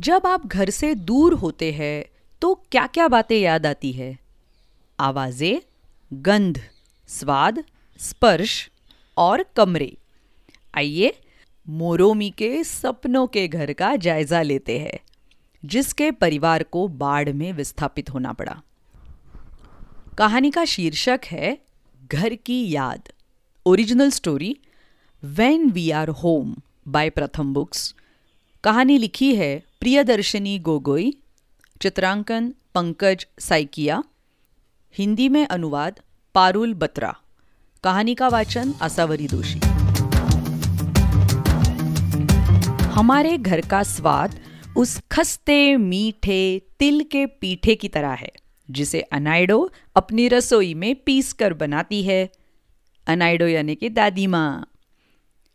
जब आप घर से दूर होते हैं तो क्या क्या बातें याद आती है? आवाज़ें, गंध, स्वाद, स्पर्श और कमरे। आइए, मोरोमी के सपनों के घर का जायजा लेते हैं, जिसके परिवार को बाढ़ में विस्थापित होना पड़ा। कहानी का शीर्षक है, घर की याद। Original story when we are home by Pratham Books. कहानी लिखी है प्रियदर्शनी गोगोई, चित्रांकन पंकज साइकिया, हिंदी में अनुवाद पारुल बत्रा, कहानी का वाचन आसावरी दोषी। हमारे घर का स्वाद उस खस्ते मीठे तिल के पीठे की तरह है, जिसे अनाइडो अपनी रसोई में पीस कर बनाती है। अनाइडो यानी कि दादी माँ।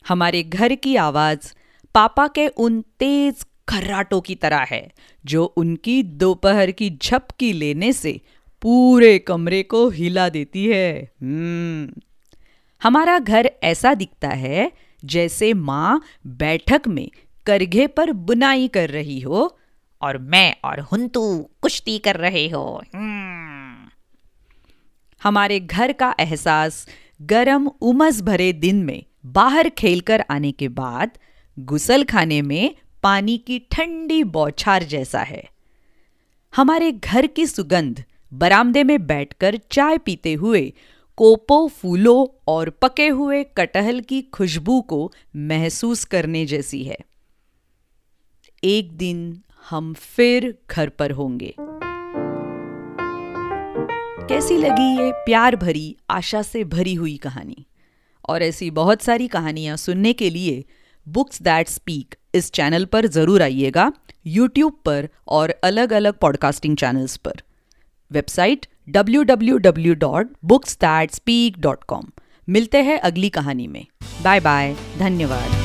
हमारे घर की आवाज़ पापा के उन तेज खर्राटों की तरह है, जो उनकी दोपहर की झपकी लेने से पूरे कमरे को हिला देती है। हम्म। हमारा घर ऐसा दिखता है, जैसे माँ बैठक में करघे पर बुनाई कर रही हो, और मैं और हुंतू कुश्ती कर रहे हो। हम्म। हमारे घर का एहसास गरम उमस भरे दिन में बाहर खेलकर आने के बाद, गुसल खाने में पानी की ठंडी बौछार जैसा है। हमारे घर की सुगंध बरामदे में बैठकर चाय पीते हुए, कोपो फूलों और पके हुए कटहल की खुशबू को महसूस करने जैसी है। एक दिन हम फिर घर पर होंगे। कैसी लगी ये प्यार भरी, आशा से भरी हुई कहानी? और ऐसी बहुत सारी कहानियाँ सुनने के लिए बुक्स दैट स्पीक इस चैनल पर ज़रूर आइएगा यूट्यूब पर और अलग अलग पॉडकास्टिंग चैनल्स पर। वेबसाइट www.booksthatspeak.com मिलते हैं अगली कहानी में। बाय बाय धन्यवाद।